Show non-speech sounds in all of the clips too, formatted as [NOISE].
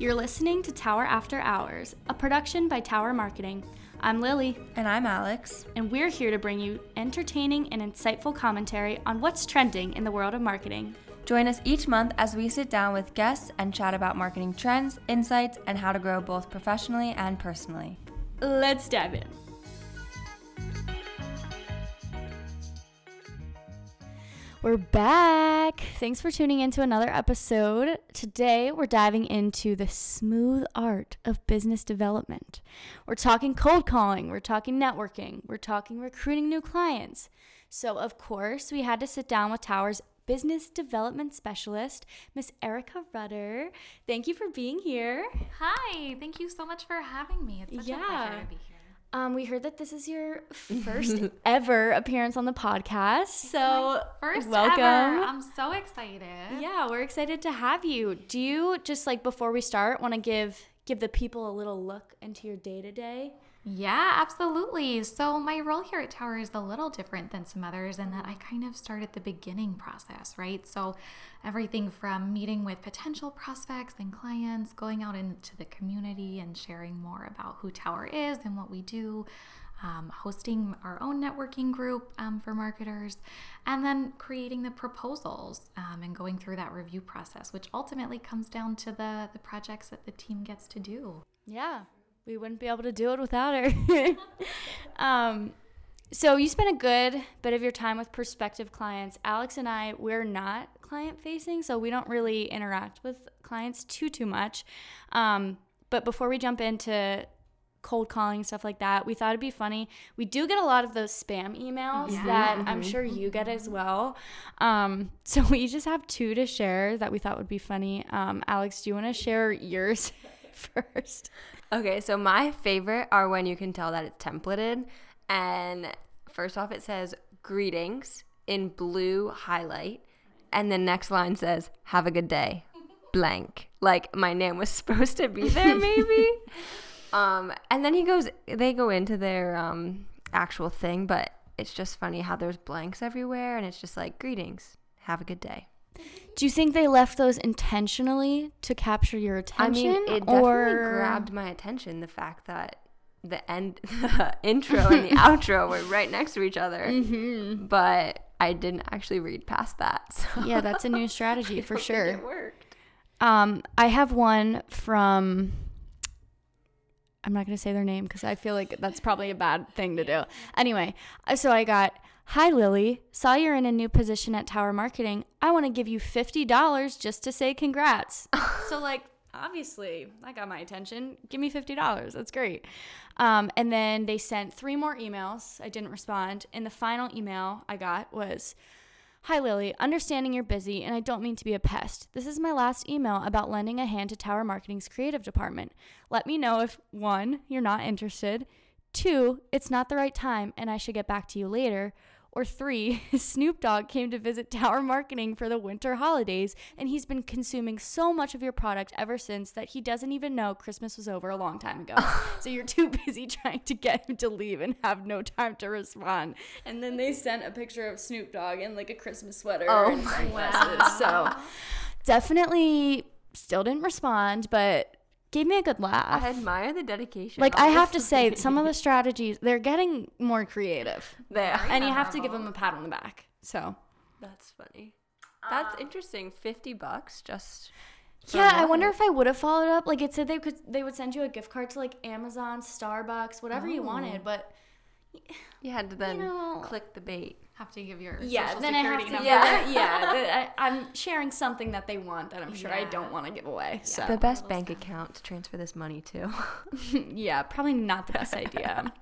You're listening to Tower After Hours, a production by Tower Marketing. I'm Lily. And I'm Alex. And we're here to bring you entertaining and insightful commentary on what's trending in the world of marketing. Join us each month as we sit down with guests and chat about marketing trends, insights, and how to grow both professionally and personally. Let's dive in. We're back. Thanks for tuning in to another episode. Today, we're diving into the smooth art of business development. We're talking cold calling, we're talking networking, we're talking recruiting new clients. So, of course, we had to sit down with Tower's business development specialist, Miss Erica Rutter. Thank you for being here. Hi, thank you so much for having me. It's such yeah. a pleasure to be here. Um, we heard that this is your [LAUGHS] first ever appearance on the podcast. So first welcome. Ever. I'm so excited. Yeah, we're excited to have you. Do you just like before we start want to give give the people a little look into your day to day? Yeah, absolutely. So, my role here at Tower is a little different than some others in that I kind of start at the beginning process, right? So, everything from meeting with potential prospects and clients, going out into the community and sharing more about who Tower is and what we do, um, hosting our own networking group um, for marketers, and then creating the proposals um, and going through that review process, which ultimately comes down to the, the projects that the team gets to do. Yeah, we wouldn't be able to do it without her. [LAUGHS] um, so you spend a good bit of your time with prospective clients. Alex and I, we're not client facing, so we don't really interact with clients too too much. Um, but before we jump into cold calling stuff like that, we thought it'd be funny. We do get a lot of those spam emails yeah. that mm-hmm. I'm sure you get as well. Um, [LAUGHS] so we just have two to share that we thought would be funny. Um, Alex, do you want to share yours [LAUGHS] first? Okay, so my favorite are when you can tell that it's templated. And first off, it says greetings in blue highlight. And the next line says, have a good day, blank. Like my name was [LAUGHS] supposed to be there, maybe. [LAUGHS] um, and then he goes, they go into their um, actual thing, but it's just funny how there's blanks everywhere. And it's just like, greetings, have a good day. Do you think they left those intentionally to capture your attention? I mean, it definitely or... grabbed my attention. The fact that the end, [LAUGHS] the intro and the outro were right next to each other, mm-hmm. but I didn't actually read past that. [LAUGHS] So. Yeah, that's a new strategy for sure. it worked. Um, I have one from. I'm not going to say their name because I feel like that's probably a bad thing to do. Anyway, uh, so I got Hi, Lily. Saw you're in a new position at Tower Marketing. I want to give you $50 just to say congrats. [LAUGHS] so, like, obviously, that got my attention. Give me $50. That's great. Um, and then they sent three more emails. I didn't respond. And the final email I got was Hi, Lily. Understanding you're busy, and I don't mean to be a pest. This is my last email about lending a hand to Tower Marketing's creative department. Let me know if one, you're not interested, two, it's not the right time and I should get back to you later, or three, [LAUGHS] Snoop Dogg came to visit Tower Marketing for the winter holidays, and he's been consuming so much of your product ever since that he doesn't even know Christmas was over a long time ago. [LAUGHS] so you're too busy [LAUGHS] trying to get him to leave and have no time to respond. And then they sent a picture of Snoop Dogg in like a Christmas sweater oh and sunglasses. So definitely still didn't respond, but gave me a good laugh. I admire the dedication. Like honestly. I have to say, some of the strategies they're getting more creative. They are, and you have to give them a pat on the back. So that's funny. That's um, interesting. Fifty bucks just. Yeah, I wonder if I would have followed up. Like it said, they could they would send you a gift card to like Amazon, Starbucks, whatever oh. you wanted, but you had to then you know, click the bait have to give your yeah. then I have to number. yeah [LAUGHS] yeah. I, am sharing something that they want that I'm sure yeah. I don't want to give away. So the best bank account to transfer this money to. [LAUGHS] [LAUGHS] yeah, probably not the best idea.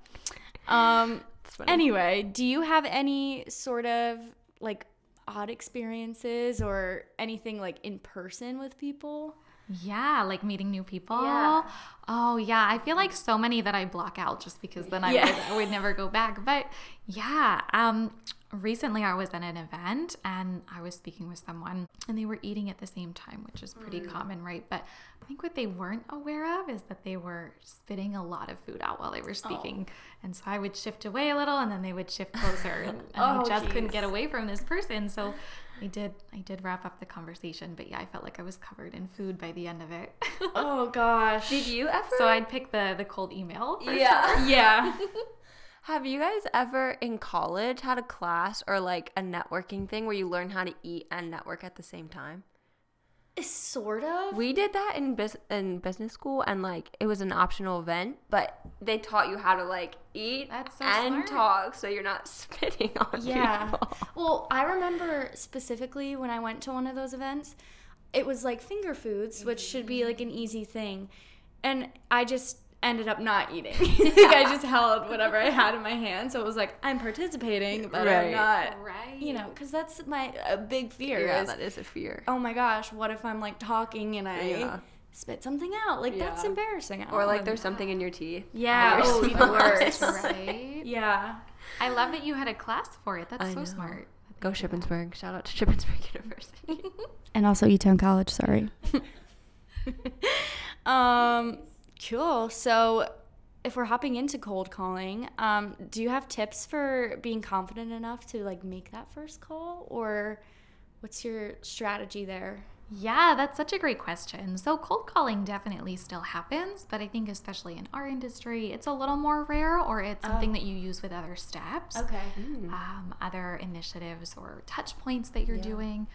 um. Anyway, do you have any sort of like odd experiences or anything like in person with people? Yeah, like meeting new people. Yeah. Oh, yeah. I feel like so many that I block out just because then I, yeah. would, I would never go back. But yeah, um, recently I was at an event and I was speaking with someone and they were eating at the same time, which is pretty mm. common, right? But I think what they weren't aware of is that they were spitting a lot of food out while they were speaking. Oh. And so I would shift away a little and then they would shift closer and, and [LAUGHS] oh, I just geez. couldn't get away from this person. So I did I did wrap up the conversation, but yeah, I felt like I was covered in food by the end of it. oh gosh. [LAUGHS] Did you ever? So I'd pick the the cold email. yeah. Sure. [LAUGHS] Yeah. Have you guys ever in college had a class or like a networking thing where you learn how to eat and network at the same time? Eh, sort of. We did that in bus- in business school, and like it was an optional event, but they taught you how to like eat so and smart. talk, so you're not [LAUGHS] spitting on yeah. people. Yeah. Well, I remember specifically when I went to one of those events, it was like finger foods, which should be mm. like an easy thing, and I just ended up not eating. [LAUGHS] [LAUGHS] like I just held whatever I had in my hand, so it was like I'm participating, but right. I'm not. Right. You know, because that's my a big fear. Yeah, is, that is a fear. Oh my gosh, what if I'm like talking and I. Yeah. Spit something out like yeah. that's embarrassing. Or like there's that. something in your teeth. Yeah, oh, even worse. [LAUGHS] right? Yeah. I love that you had a class for it. That's I so know. smart. Go Shippensburg. Shout out to Shippensburg University. and also E-Town College, sorry. um Cool. So, if we're hopping into cold calling, um, do you have tips for being confident enough to like make that first call, or what's your strategy there? Yeah, that's such a great question. So, cold calling definitely still happens, but I think, especially in our industry, it's a little more rare or it's something oh. that you use with other steps. Okay. Mm. Um, other initiatives or touch points that you're yeah. doing.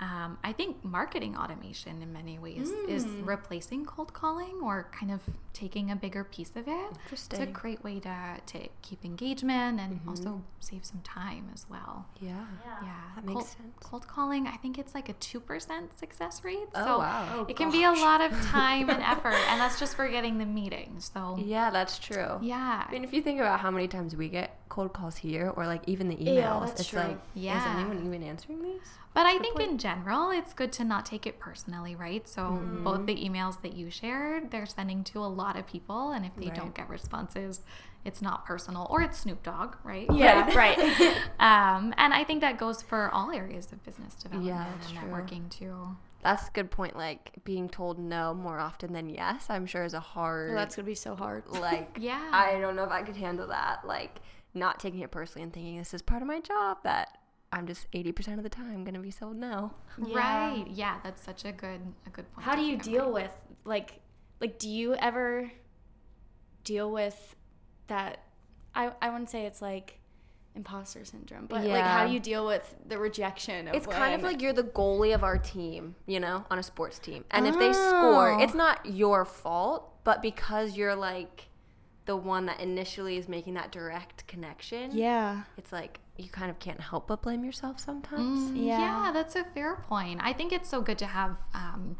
Um, I think marketing automation in many ways mm. is replacing cold calling or kind of taking a bigger piece of it. It's a great way to, to keep engagement and mm-hmm. also save some time as well. Yeah. Yeah. yeah. That cold, makes sense. Cold calling, I think it's like a 2% success rate. Oh, so wow. Oh, it can be a lot of [LAUGHS] time and effort. And that's just for getting the meeting. So, yeah, that's true. Yeah. I mean, if you think about how many times we get cold calls here or like even the emails, yeah, it's true. like, yeah. is anyone even answering these? But I think point. in general, it's good to not take it personally, right? So mm-hmm. both the emails that you shared, they're sending to a lot of people, and if they right. don't get responses, it's not personal or it's Snoop Dogg, right? Yeah, [LAUGHS] right. [LAUGHS] um, and I think that goes for all areas of business development yeah, and true. networking too. That's a good point. Like being told no more often than yes, I'm sure is a hard. Well, that's gonna be so hard. Like, [LAUGHS] yeah, I don't know if I could handle that. Like, not taking it personally and thinking this is part of my job that I'm just 80% of the time going to be sold no. Yeah. Right. Yeah, that's such a good a good point. How do you deal with like like do you ever deal with that I I wouldn't say it's like imposter syndrome, but yeah. like how do you deal with the rejection It's when... kind of like you're the goalie of our team, you know, on a sports team. And oh. if they score, oh. it's not your fault, but because you're like the one that initially is making that direct connection. Yeah. It's like you kind of can't help but blame yourself sometimes. Mm, yeah. yeah. that's a fair point. I think it's so good to have um,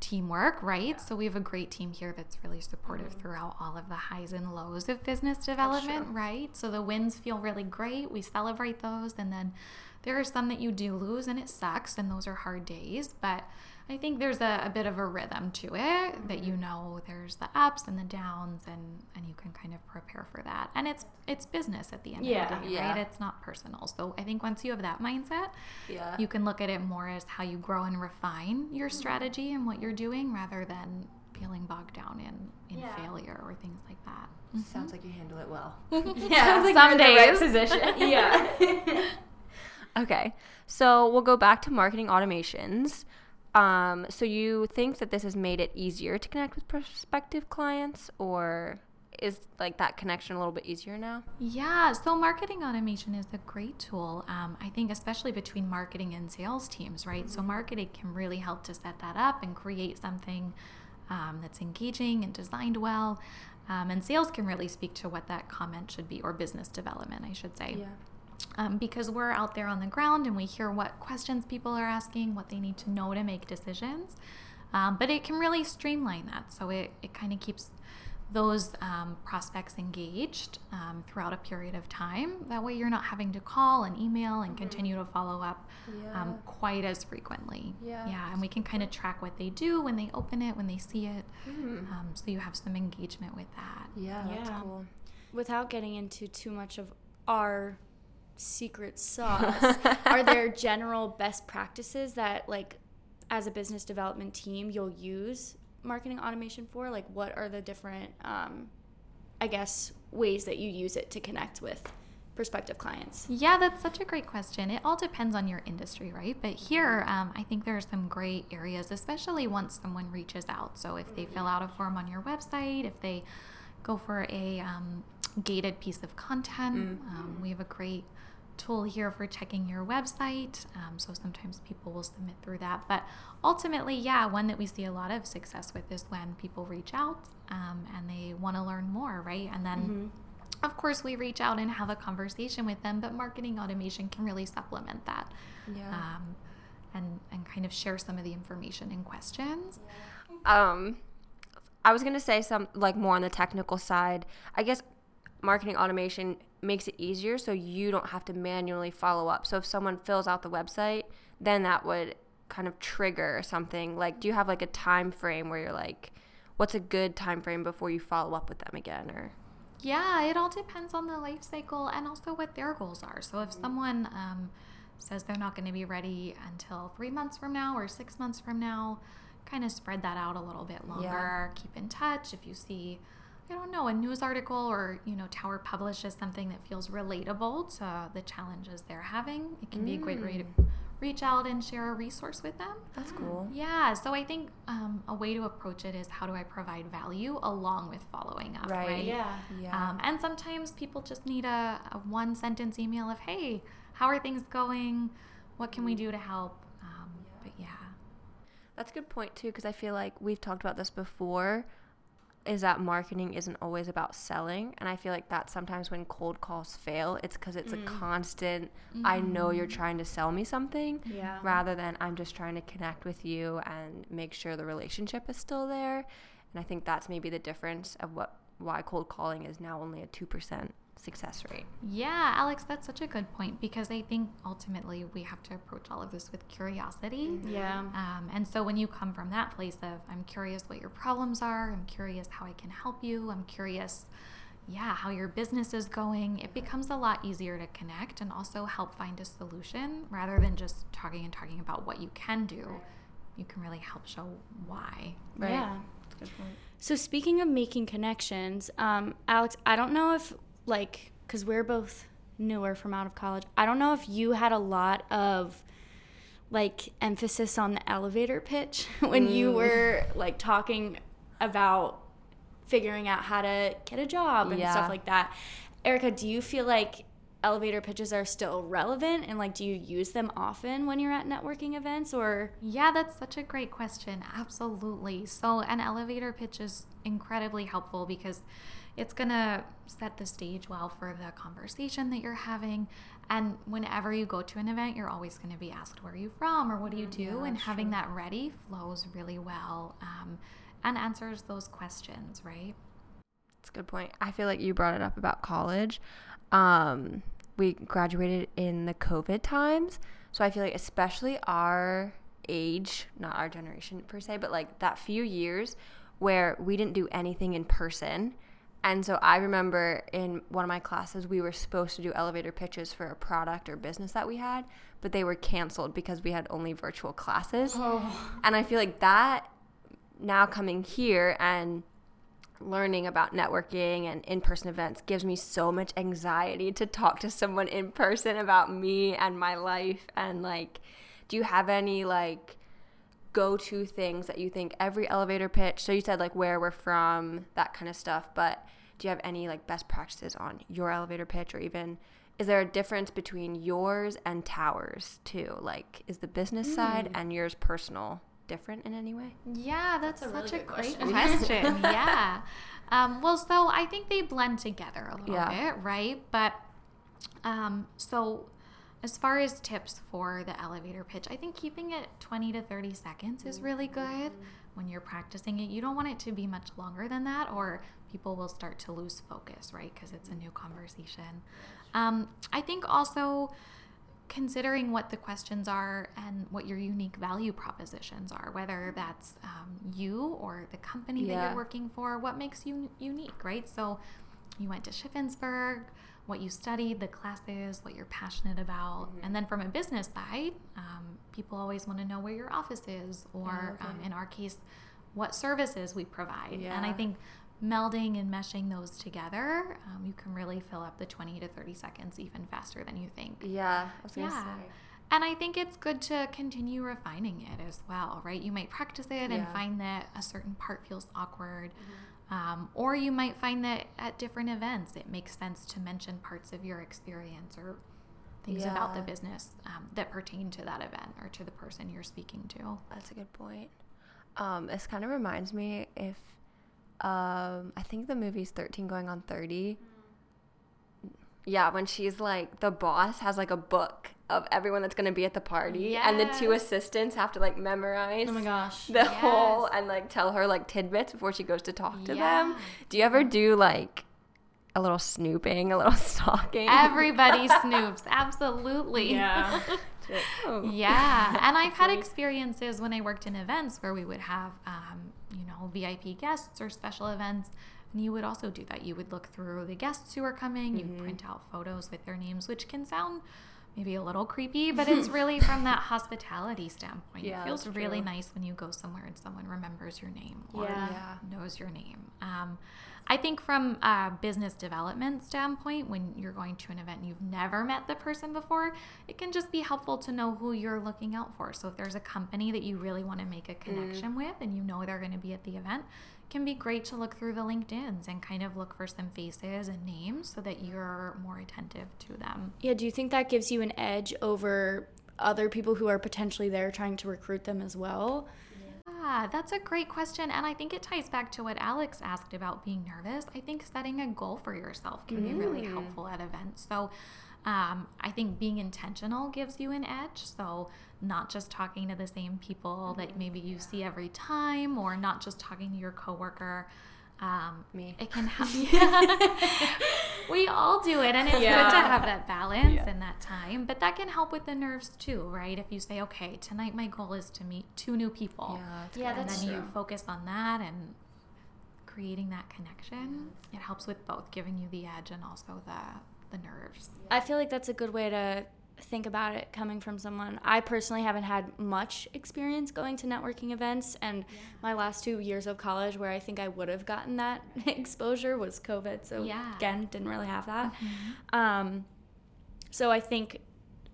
teamwork, right? Yeah. So we have a great team here that's really supportive mm-hmm. throughout all of the highs and lows of business development, right? So the wins feel really great. We celebrate those. And then there are some that you do lose and it sucks, and those are hard days. But I think there's a, a, bit of a rhythm to it that you mm-hmm. know there's the ups and the downs and and you can kind of prepare for that. And it's it's business at the end yeah, of the day, yeah. right? It's not personal. So I think once you have that mindset, yeah. you can look at it more as how you grow and refine your mm-hmm. strategy and what you're doing rather than feeling bogged down in in yeah. failure or things like that. Mm-hmm. Sounds like you handle it well. [LAUGHS] [LAUGHS] yeah, like some days. Right position. [LAUGHS] yeah. okay, so we'll go back to marketing automations. Um, so you think that this has made it easier to connect with prospective clients, or is like that connection a little bit easier now? Yeah, so marketing automation is a great tool. Um, I think, especially between marketing and sales teams, right? Mm-hmm. So, marketing can really help to set that up and create something um, that's engaging and designed well. Um, and sales can really speak to what that comment should be, or business development, I should say. Yeah um, because we're out there on the ground and we hear what questions people are asking, what they need to know to make decisions. Um, but it can really streamline that. So it, it kind of keeps those um, prospects engaged um, throughout a period of time. That way, you're not having to call and email and mm-hmm. continue to follow up yeah. um, quite as frequently. Yeah. Yeah. And we can kind of track what they do when they open it, when they see it. Mm-hmm. Um, so you have some engagement with that. Yeah, yeah. That's cool. Without getting into too much of our secret sauce, are there [LAUGHS] general best practices that like as a business development team you'll use marketing automation for? Like what are the different um, I guess ways that you use it to connect with prospective clients? Yeah, that's such a great question. It all depends on your industry, right? But here, um, I think there are some great areas, especially once someone reaches out. So if they fill out a form on your website, if they go for a um, gated piece of content, mm-hmm. um, we have a great tool here for checking your website. Um, so sometimes people will submit through that. But ultimately, yeah, one that we see a lot of success with is when people reach out um, and they want to learn more, right? And then mm-hmm of course, we reach out and have a conversation with them, but marketing automation can really supplement that. Yeah. Um, and, and kind of share some of the information and questions. Um, I was going to say some like more on the technical side. I guess marketing automation makes it easier so you don't have to manually follow up. So if someone fills out the website, then that would kind of trigger something. Like do you have like a time frame where you're like what's a good time frame before you follow up with them again or yeah, it all depends on the life cycle and also what their goals are. So if someone um, says they're not going to be ready until three months from now or six months from now, kind of spread that out a little bit longer. Yeah. Keep in touch. If you see, I don't know, a news article or, you know, Tower publishes something that feels relatable to the challenges they're having, it can mm. be a great way to mm reach out and share a resource with them. That's cool. Yeah. So I think um, a way to approach it is how do I provide value along with following up, right? right? Yeah. Yeah. Um, and sometimes people just need a, a, one sentence email of, hey, how are things going? What can we do to help? Um, but yeah. That's a good point, too, because I feel like we've talked about this before is that marketing isn't always about selling and i feel like that sometimes when cold calls fail it's because it's mm. a constant mm. i know you're mm-hmm. trying to sell me something yeah. rather than i'm just trying to connect with you and make sure the relationship is still there and i think that's maybe the difference of what why cold calling is now only a 2% success rate. Yeah, Alex, that's such a good point because I think ultimately we have to approach all of this with curiosity. Mm-hmm. Yeah. Um, and so when you come from that place of, I'm curious what your problems are, I'm curious how I can help you, I'm curious, yeah, how your business is going, it becomes a lot easier to connect and also help find a solution rather than just talking and talking about what you can do. You can really help show why. Right. Yeah. Good point. So speaking of making connections, um, Alex, I don't know if like because we're both newer from out of college. I don't know if you had a lot of like emphasis on the elevator pitch [LAUGHS] when mm. you were like talking about figuring out how to get a job and yeah. stuff like that. Erica do you feel like elevator pitches are still relevant and like do you use them often when you're at networking events or? Yeah that's such a great question. Absolutely. So an elevator pitch is incredibly helpful because it's going to set the stage well for the conversation that you're having. And whenever you go to an event, you're always going to be asked, Where are you from? or What do you do? Yeah, and having true. that ready flows really well um, and answers those questions, right? That's a good point. I feel like you brought it up about college. Um, we graduated in the COVID times. So I feel like, especially our age, not our generation per se, but like that few years where we didn't do anything in person and so I remember in one of my classes, we were supposed to do elevator pitches for a product or business that we had, but they were canceled because we had only virtual classes. Oh. And I feel like that now coming here and learning about networking and in person events gives me so much anxiety to talk to someone in person about me and my life. And like, do you have any like, go to things that you think every elevator pitch so you said like where we're from that kind of stuff but do you have any like best practices on your elevator pitch or even is there a difference between yours and towers too like is the business mm. side and yours personal different in any way yeah that's, that's a such really a great question, question. [LAUGHS] yeah um, well so i think they blend together a little yeah. bit right but um, so as far as tips for the elevator pitch i think keeping it 20 to 30 seconds is really good when you're practicing it you don't want it to be much longer than that or people will start to lose focus, right? Because it's a new conversation. Um, I think also considering what the questions are and what your unique value propositions are, whether that's um, you or the company yeah. that you're working for, what makes you unique, right? So you went to Shippensburg. What you studied, the classes, what you're passionate about. Mm-hmm. And then from a business side, um, people always want to know where your office is, or um, in our case, what services we provide. And I think melding and meshing those together, um, you can really fill up the 20 to 30 seconds even faster than you think. Yeah, I was Yeah. say. And I think it's good to continue refining it as well, right? You might practice it and Yeah. Mm-hmm. find that a certain part feels awkward. Um, or you might find that at different events, it makes sense to mention parts of your experience or things about the business um, that pertain to that event or to the person you're speaking to. That's a good point. Um, this kind of reminds me if um, I think the movie's 13 going on 30. Yeah, when she's like the boss has like a book of everyone that's going to be at the party and the two assistants have to like memorize Oh my gosh. the whole and like tell her like tidbits before she goes to talk to Yeah. them. Do you ever do like a little snooping, a little [LAUGHS] stalking? Everybody [LAUGHS] snoops, absolutely. Yeah. [LAUGHS] Oh. Yeah, and I've had experiences when I worked in events where we would have, um, you know, VIP guests or special events, and you would also do that. You would look through the guests who are coming, you print out photos with their names, which can sound maybe a little creepy, [LAUGHS] but it's really from that hospitality standpoint. Yeah, it feels really true. nice when you go somewhere and someone remembers your name or Yeah. Yeah. knows your name. Um, I think from a business development standpoint, when you're going to an event and you've never met the person before, it can just be helpful to know who you're looking out for. So if there's a company that you really want to make a connection with and you know they're going to be at the event, it can be great to look through the LinkedIn's and kind of look for some faces and names so that you're more attentive to them. Yeah, do you think that gives you an edge over other people who are potentially there trying to recruit them as well? Yeah, that's a great question. And I think it ties back to what Alex asked about being nervous. I think setting a goal for yourself can be really mm. helpful at events. So um, I think being intentional gives you an edge. So not just talking to the same people that maybe you see every time or not just talking to your coworker. Um, Me. It can help. [LAUGHS] [LAUGHS] we all do it, and it's good to have that balance and that time. But that can help with the nerves too, right? If you say, okay, tonight my goal is to meet two new people. Yeah, that's Yeah, and that's then you focus on that and creating that connection. It helps with both giving you the edge and also the the nerves. I feel like that's a good way to think about it coming from someone. I personally haven't had much experience going to networking events, and my last two years of college, where I think I would have gotten that [LAUGHS] exposure, was COVID. So, Yeah. again, didn't really have that. Um, so, I think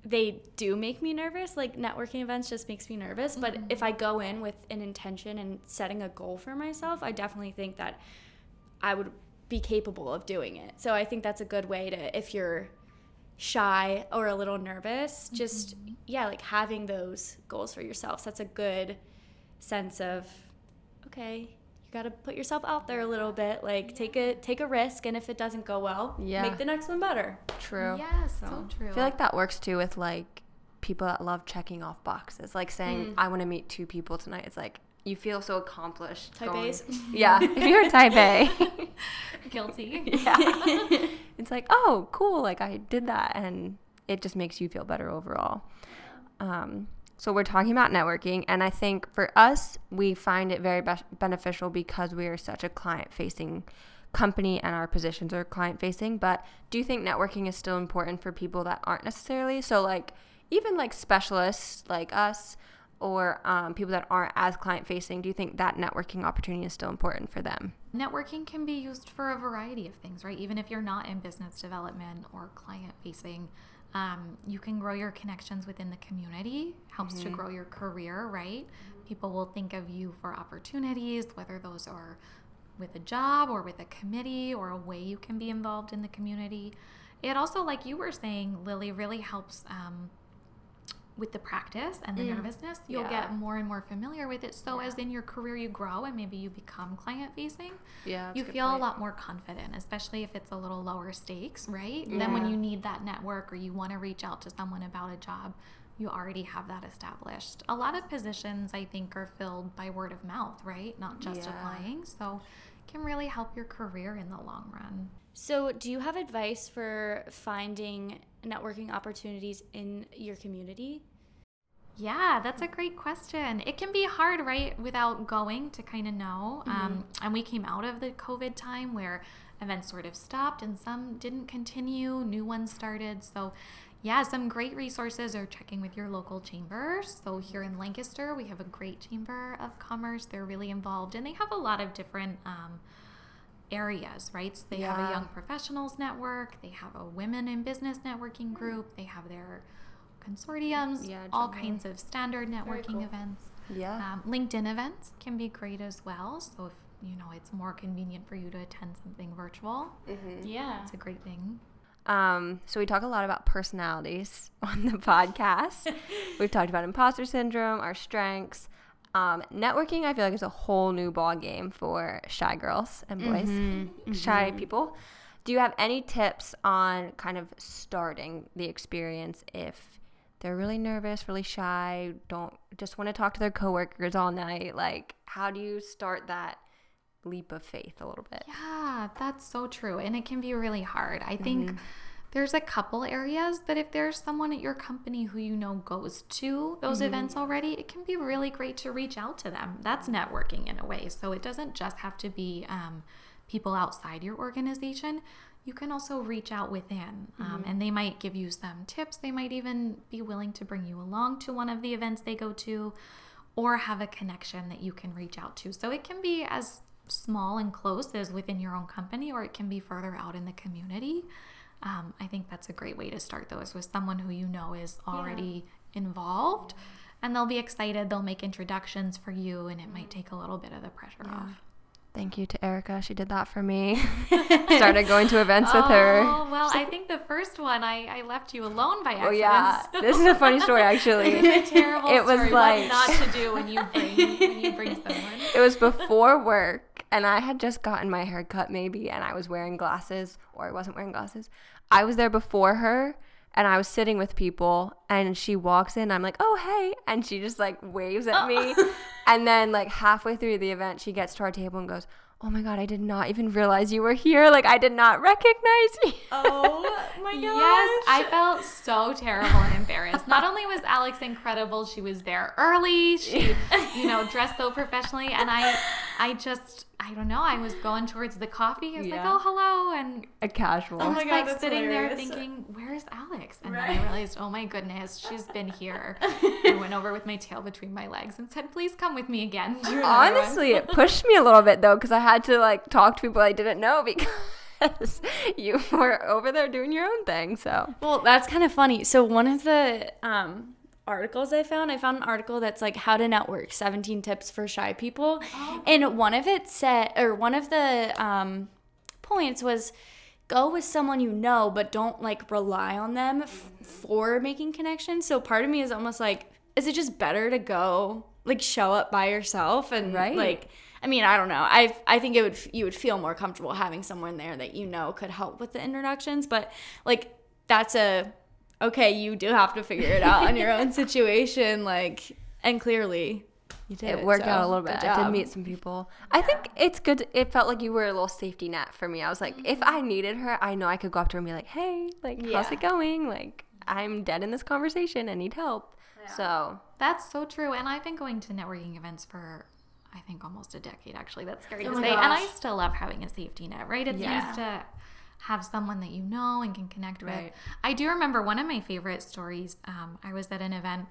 they do make me nervous. Like, networking events just makes me nervous. But if I go in with an intention and setting a goal for myself, I definitely think that I would be capable of doing it. So I think that's a good way to if you're shy or a little nervous, mm-hmm. just yeah, like having those goals for yourself. So that's a good sense of okay, you got to put yourself out there a little bit, like take a take a risk and if it doesn't go well, Yeah. make the next one better. true. Yes, so, So, true. I feel like that works too with like people that love checking off boxes. Like saying, mm. I want to meet two people tonight. It's like you feel so accomplished. Type going- A's. [LAUGHS] Yeah. If you're a type A. [LAUGHS] guilty. yeah. [LAUGHS] it's like, oh, cool. Like I did that. And it just makes you feel better overall. Um, so we're talking about networking. And I think for us, we find it very be- beneficial because we are such a client facing company and our positions are client facing. But do you think networking is still important for people that aren't necessarily? So, like, even like specialists like us or um, people that aren't as client facing, do you think that networking opportunity is still important for them? Networking can be used for a variety of things, right? Even if you're not in business development or client facing, um, you can grow your connections within the community, helps to grow your career, right? People will think of you for opportunities, whether those are with a job or with a committee or a way you can be involved in the community. It also, like you were saying, Lily, really helps um, with the practice and the nervousness. You'll Yeah. get more and more familiar with it. So, as in your career you grow and maybe you become client facing, Yeah. you feel a lot more confident, especially if it's a little lower stakes, right? Then when you need that network or you want to reach out to someone about a job, you already have that established. A lot of positions, I think, are filled by word of mouth, right? Not just Yeah. applying. So, can really help your career in the long run. So, do you have advice for finding networking opportunities in your community? Yeah, that's a great question. It can be hard, right, without going to kind of know. Mm-hmm. Um, and we came out of the COVID time where events sort of stopped and some didn't continue, new ones started. So, yeah, some great resources are checking with your local chamber. So, here in Lancaster, we have a great chamber of commerce. They're really involved and they have a lot of different. Um, areas, right? So they yeah. have a young professionals network, they have a women in business networking group, they have their consortiums, yeah, all kinds of standard networking cool. events. Yeah. Um, LinkedIn events can be great as well. So if you know it's more convenient for you to attend something virtual, mm-hmm. yeah, it's a great thing. Um, so we talk a lot about personalities [LAUGHS] on the podcast. [LAUGHS] We've talked about imposter syndrome, our strengths. Um, networking, I feel like is a whole new ball game for shy girls and boys, mm-hmm. shy mm-hmm. people. Do you have any tips on kind of starting the experience if they're really nervous, really shy, don't just want to talk to their coworkers all night? Like, how do you start that leap of faith a little bit? Yeah, that's so true. And it can be really hard. I think mm-hmm. There's a couple areas that if there's someone at your company who you know goes to those mm-hmm. events already, it can be really great to reach out to them. That's networking in a way. So it doesn't just have to be um, people outside your organization you can also reach out within um, mm-hmm. and they might give you some tips. They might even be willing to bring you along to one of the events they go to or have a connection that you can reach out to. So it can be as small and close as within your own company or it can be further out in the community. Um, I think that's a great way to start those with someone who you know is already yeah. involved and they'll be excited. They'll make introductions for you and it might take a little bit of the pressure yeah. off. Thank you to Erica. She did that for me. [LAUGHS] [LAUGHS] Started going to events oh, with her. Oh, well, I think the first one I, I left you alone by accident. Oh, yeah. this is a funny story, [LAUGHS] actually. it's a terrible it story. was like what not to do when you bring when you bring someone. It was before work, and I had just gotten my hair cut, maybe, and I was wearing glasses, or I wasn't wearing glasses. I was there before her, and I was sitting with people and she walks in I'm like oh hey and she just like waves at me. [LAUGHS] And then like halfway through the event she gets to our table and goes oh my god I did not even realize you were here. Like I did not recognize you. Oh [LAUGHS] my god yes I felt so terrible and embarrassed. Not only was Alex incredible she was there early. She [LAUGHS] you know dressed so professionally and I I just I don't know. I was going towards the coffee. I was yeah. like, "Oh, hello," and a casual. I was oh like God, sitting hilarious. there thinking, "Where's Alex?" And right. then I realized, "Oh my goodness, she's been [LAUGHS] here." [LAUGHS] I went over with my tail between my legs and said, "Please come with me again." Honestly, [LAUGHS] it pushed me a little bit though because I had to like talk to people I didn't know because you were over there doing your own thing. So well, that's kind of funny. So one of the um articles I found. I found an article that's like how to network 17 tips for shy people. Oh. And one of it said or one of the um, points was go with someone you know but don't like rely on them f- for making connections. So part of me is almost like is it just better to go like show up by yourself and right. like I mean, I don't know. I I think it would you would feel more comfortable having someone there that you know could help with the introductions, but like that's a okay, you do have to figure it out on your own [LAUGHS] situation. Like, and clearly you did. It worked so, out a little bit. I did meet some people. Yeah. I think it's good. it felt like you were a little safety net for me. I was like, mm-hmm. if I needed her, I know I could go up to her and be like, hey, like, yeah. how's it going? Like, I'm dead in this conversation. I need help. Yeah. So that's so true. And I've been going to networking events for I think almost a decade actually. That's scary oh to say. Gosh. And I still love having a safety net, right? It's yeah. nice to have someone that you know and can connect right. with. I do remember one of my favorite stories. Um, I was at an event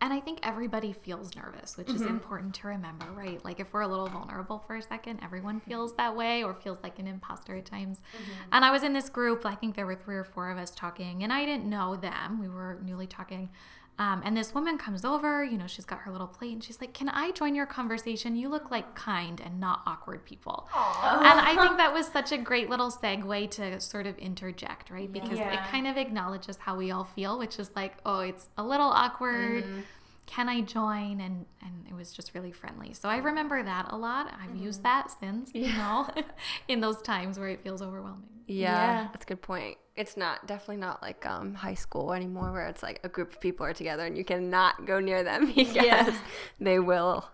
and I think everybody feels nervous, which mm-hmm. is important to remember, right? Like if we're a little vulnerable for a second, everyone feels that way or feels like an imposter at times. Mm-hmm. And I was in this group, I think there were three or four of us talking, and I didn't know them. We were newly talking. Um, and this woman comes over, you know, she's got her little plate and she's like, Can I join your conversation? You look like kind and not awkward people. Aww. And I think [LAUGHS] that was such a great little segue to sort of interject, right? Because yeah. it kind of acknowledges how we all feel, which is like, Oh, it's a little awkward. Mm-hmm. Can I join? And and it was just really friendly. So I remember that a lot. I've mm-hmm. used that since, yeah. you know, [LAUGHS] in those times where it feels overwhelming. Yeah, yeah, that's a good point. It's not definitely not like um, high school anymore, where it's like a group of people are together and you cannot go near them [LAUGHS] because yeah. they will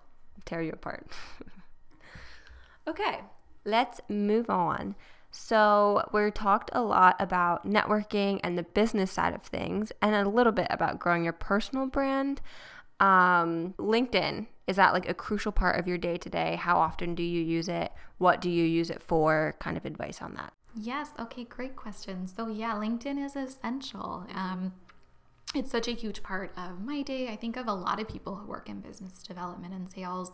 tear you apart. [LAUGHS] okay, let's move on. So, we talked a lot about networking and the business side of things, and a little bit about growing your personal brand. Um, LinkedIn is that like a crucial part of your day to day? How often do you use it? What do you use it for? Kind of advice on that. Yes. Okay. Great question. So, yeah, LinkedIn is essential. Um, it's such a huge part of my day. I think of a lot of people who work in business development and sales.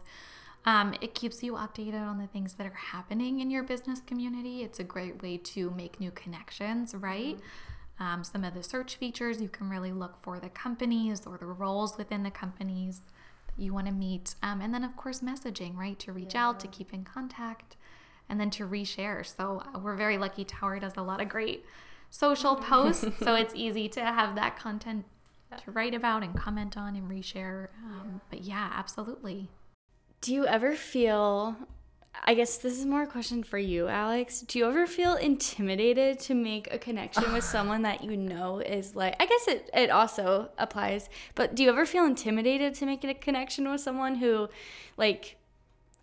Um, it keeps you updated on the things that are happening in your business community. It's a great way to make new connections, right? Mm-hmm. Um, some of the search features, you can really look for the companies or the roles within the companies that you want to meet. Um, and then, of course, messaging, right? To reach yeah. out, to keep in contact, and then to reshare. So, uh, we're very lucky. Tower does a lot of great social posts, so [LAUGHS] it's easy to have that content to write about and comment on and reshare. Um, but yeah, absolutely. Do you ever feel I guess this is more a question for you, Alex. Do you ever feel intimidated to make a connection with [SIGHS] someone that you know is like I guess it, it also applies, but do you ever feel intimidated to make a connection with someone who like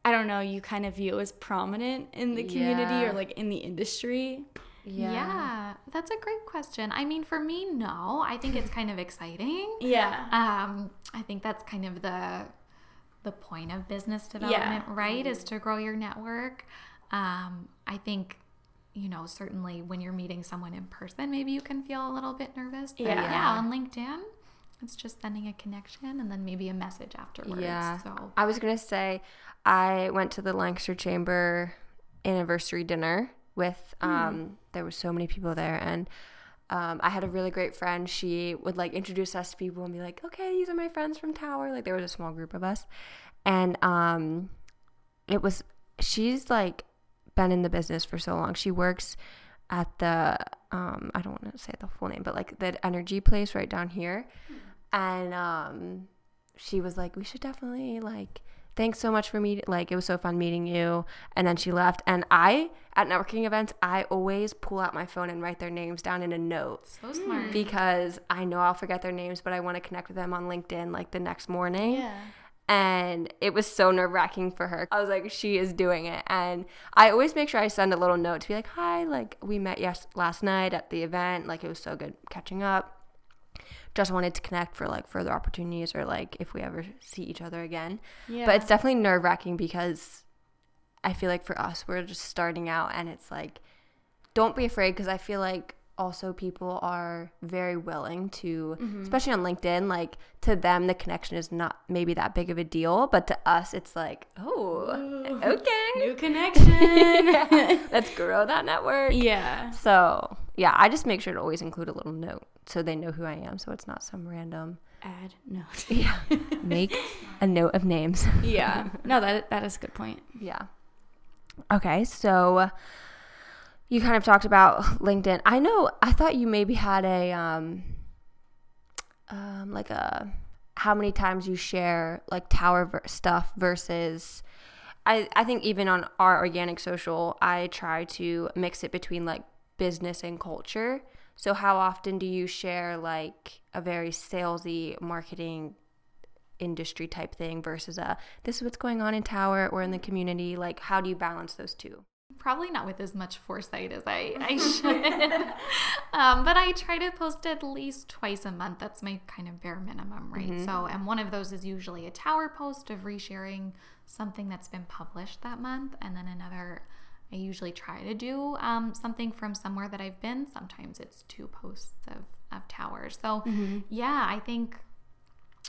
I don't know, you kind of view as prominent in the community yeah. or like in the industry? Yeah. yeah. that's a great question. I mean, for me, no. I think it's kind of exciting. Yeah. Um, I think that's kind of the the point of business development, yeah. right? Mm-hmm. Is to grow your network. Um, I think, you know, certainly when you're meeting someone in person, maybe you can feel a little bit nervous. But yeah. yeah, on LinkedIn, it's just sending a connection and then maybe a message afterwards. Yeah. So I was gonna say, I went to the Lancaster Chamber anniversary dinner with hmm. um, mm. there were so many people there and um, I had a really great friend. She would like introduce us to people and be like, okay, these are my friends from Tower. Like there was a small group of us. And um, it was, she's like been in the business for so long. She works at the, um, I don't want to say the full name, but like the energy place right down here. Mm. And um, she was like, we should definitely like, thanks so much for meeting like it was so fun meeting you. And then she left. And i at networking events i always pull out my phone and write their names down in a note so smart. Hmm. Because i know i'll forget their names but i want to connect with them on linkedin like the next morning. Yeah. And it was so nerve wracking for her. I was like, she is doing it. And I always make sure I send a little note to be like, hi, like we met yes last night at the event. Like it was so good catching up just wanted to connect for like further opportunities or like if we ever see each other again. Yeah. But it's definitely nerve wracking because I feel like for us, we're just starting out and it's like, don't be afraid because I feel like also people are very willing to mm-hmm. especially on linkedin like to them the connection is not maybe that big of a deal but to us it's like oh Ooh, okay new connection [LAUGHS] [LAUGHS] let's grow that network yeah so yeah i just make sure to always include a little note so they know who i am so it's not some random add note [LAUGHS] yeah make a note of names yeah [LAUGHS] no that that is a good point yeah okay so you kind of talked about LinkedIn. I know. I thought you maybe had a um, um like a how many times you share like tower ver- stuff versus. I, I think even on our organic social, I try to mix it between like business and culture. So how often do you share like a very salesy marketing industry type thing versus a this is what's going on in Tower or in the community? Like how do you balance those two? probably not with as much foresight as I, [LAUGHS] I should. [LAUGHS] um, but I try to post at least twice a month. That's my kind of bare minimum, right? Mm-hmm. So, and one of those is usually a tower post of resharing something that's been published that month. And then another, I usually try to do um, something from somewhere that I've been. Sometimes it's two posts of, of towers. So, mm-hmm. yeah, I think.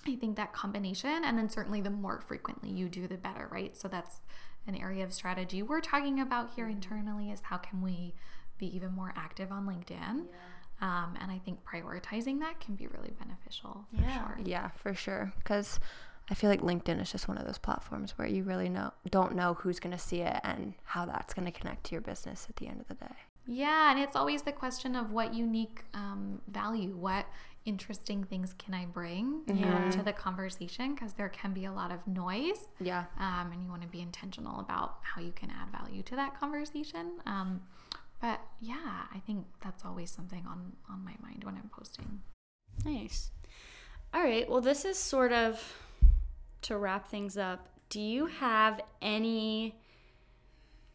I think that combination, and then certainly the more frequently you do, the better, right? So that's an area of strategy we're talking about here internally is how can we be even more active on LinkedIn. Yeah. Um, and I think prioritizing that can be really beneficial. Yeah. Sure. Yeah, for sure. Because I feel like LinkedIn is just one of those platforms where you really know don't know who's going to see it and how that's going to connect to your business at the end of the day. Yeah, and it's always the question of what unique um, value, what interesting things can I bring mm-hmm. to the conversation because there can be a lot of noise. Yeah. Um, and you want to be intentional about how you can add value to that conversation. Um, but yeah, I think that's always something on on my mind when I'm posting. Nice. All right. Well, this is sort of to wrap things up. Do you have any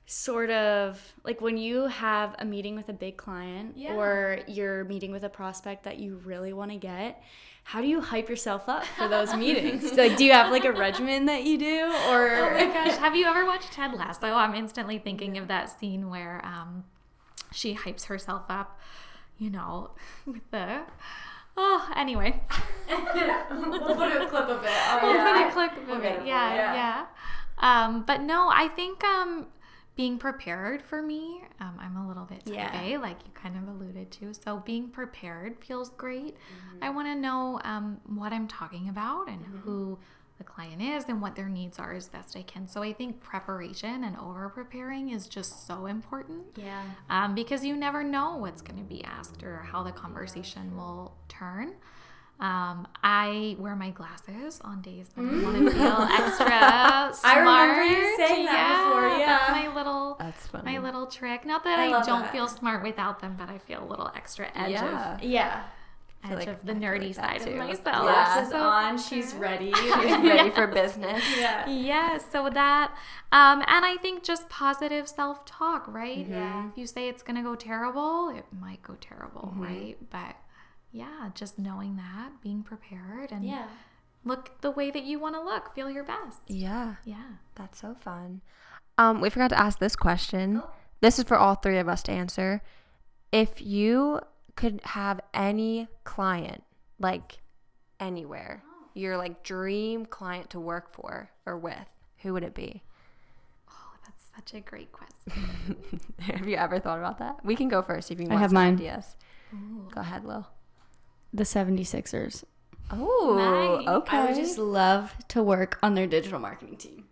sort of like when you have a meeting with a big client Yeah. or you're meeting with a prospect that you really want to get how do you hype yourself up for those [LAUGHS] meetings like do you have like a regimen that you do or Oh my gosh, have you ever watched Ted Lasso? I'm instantly thinking of that scene where um, she hypes herself up, you know, [LAUGHS] with the. Oh, anyway. [LAUGHS] we'll put a clip of it We'll put a clip of it. for Yeah, yeah. Um, but no, I think um, being prepared for me, um, I'm a little bit type Yeah. A, like you kind of alluded to. So being prepared feels great. Mm-hmm. I want to know um, what I'm talking about and who the client is and what their needs are as best I can. So I think preparation and over preparing is just so important yeah um, because you never know what's going to be asked or how the conversation will turn. Um, I wear my glasses on days that I want to feel [LAUGHS] extra smart. I remember you saying that before, Yeah, That's my little That's funny. my little trick. Not that I I, don't that. feel smart without them, but I feel a little extra edge Yeah. of yeah feel edge like- of the I nerdy side too. of myself. glasses So- on she's ready [LAUGHS] She's [LAUGHS] ready for business. yeah Yeah, so that, um, and I think just positive self talk, right? Yeah. If you say it's gonna go terrible, it might go terrible, right? But yeah, just knowing that, being prepared, and yeah look the way that you want to look, feel your best. Yeah, Yeah. that's so fun. Um, we forgot to ask this question. This is for all three of us to answer. If you could have any client, like anywhere, your like dream client to work for or with, who would it be? Oh, that's such a great question. [LAUGHS] have you ever thought about that? We can go first if you I want have some mine. ideas. Go ahead, Lil. the 76ers Oh, Nice. okay. I would just love to work on their digital marketing team.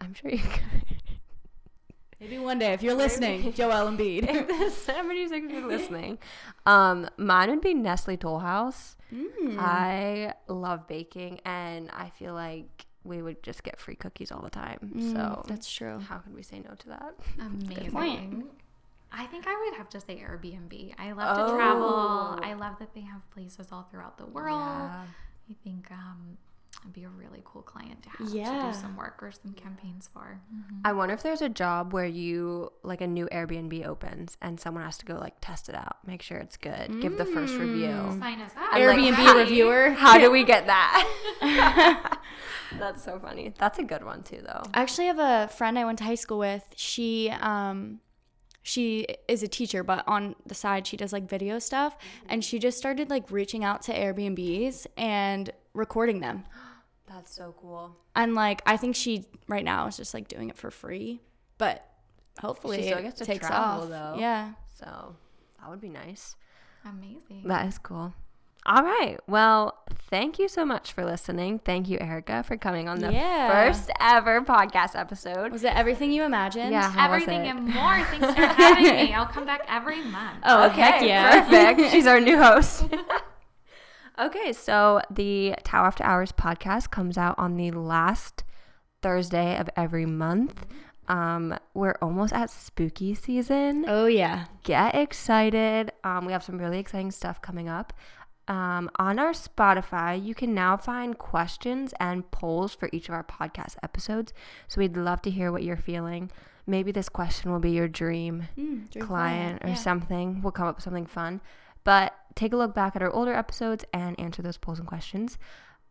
I'm sure you could. Maybe one day if you're listening, Joel Embiid. [LAUGHS] if the 76ers listening, um, mine would be Nestle Toll House. Mm. I love baking, and I feel like we would just get free cookies all the time. so Mm, that's true. how could we say no to that? Amazing. I think I would have to say Airbnb. I love to Oh. travel. I love that they have places all throughout the world. Yeah. I think um, it'd be a really cool client to have to do some work or some campaigns for. Mhm. I wonder if there's a job where you like a new Airbnb opens and someone has to go like test it out, make sure it's good, give the first review. Sign us up. I'm like, Airbnb reviewer. How do we get that? [LAUGHS] That's so funny. That's a good one too, though. I actually have a friend I went to high school with. She um she is a teacher, but on the side she does like video stuff and she just started like reaching out to Airbnbs and recording them. That's so cool. And like I think she right now is just like doing it for free, but hopefully she still it gets to takes travel, off. though. Yeah. So that would be nice. Amazing. That is cool. All right. Well, thank you so much for listening. Thank you, Erica, for coming on the Yeah. first ever podcast episode. Was it everything you imagined? Yeah. How was Everything it? and more. Thanks [LAUGHS] for having me. I'll come back every month. Oh, heck yeah. Perfect. She's our new host. [LAUGHS] okay, so the Tower After Hours podcast comes out on the last Thursday of every month. Um, we're almost at spooky season. Oh yeah. Get excited. Um, we have some really exciting stuff coming up. Um, on our Spotify, you can now find questions and polls for each of our podcast episodes. So we'd love to hear what you're feeling. Maybe this question will be your dream Mm, dream client or yeah. something. We'll come up with something fun. But take a look back at our older episodes and answer those polls and questions.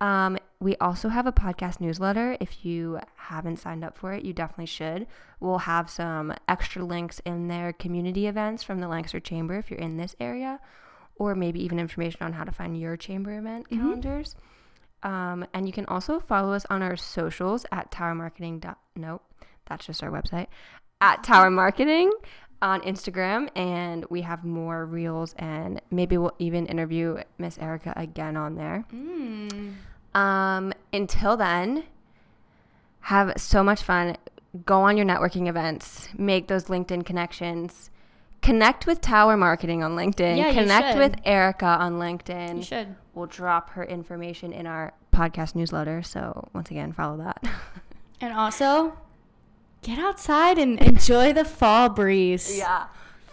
Um, we also have a podcast newsletter. If you haven't signed up for it, you definitely should. We'll have some extra links in their community events from the Lancaster Chamber if you're in this area, or maybe even information on how to find your chamber event calendars. Um, and you can also follow us on our socials at Tower Marketing. Nope, that's just our website at Tower Marketing on Instagram, and we have more reels, and maybe we'll even interview Miss Erica again on there. Mm. Um, until then, have so much fun. Go on your networking events, make those LinkedIn connections. Connect with Tower Marketing on LinkedIn. Yeah, Connect with Erica on LinkedIn. You should. We'll drop her information in our podcast newsletter. So once again, follow that. [LAUGHS] And also, get outside and enjoy the fall breeze. yeah.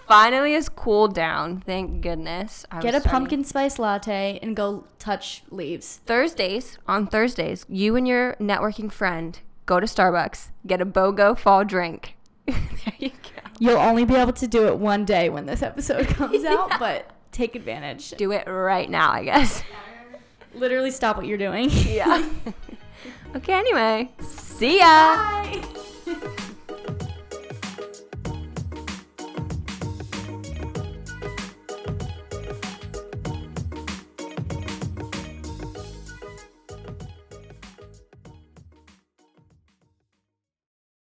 Finally, it's cooled down. Thank goodness. I Get was a starting- pumpkin spice latte and go touch leaves. Thursdays, on Thursdays, you and your networking friend go to Starbucks, get a BOGO fall drink. [LAUGHS] there you go. You'll only be able to do it one day when this episode comes out, [LAUGHS] but take advantage. Do it right now, I guess. Literally stop what you're doing. Yeah. [LAUGHS] okay, anyway. See ya.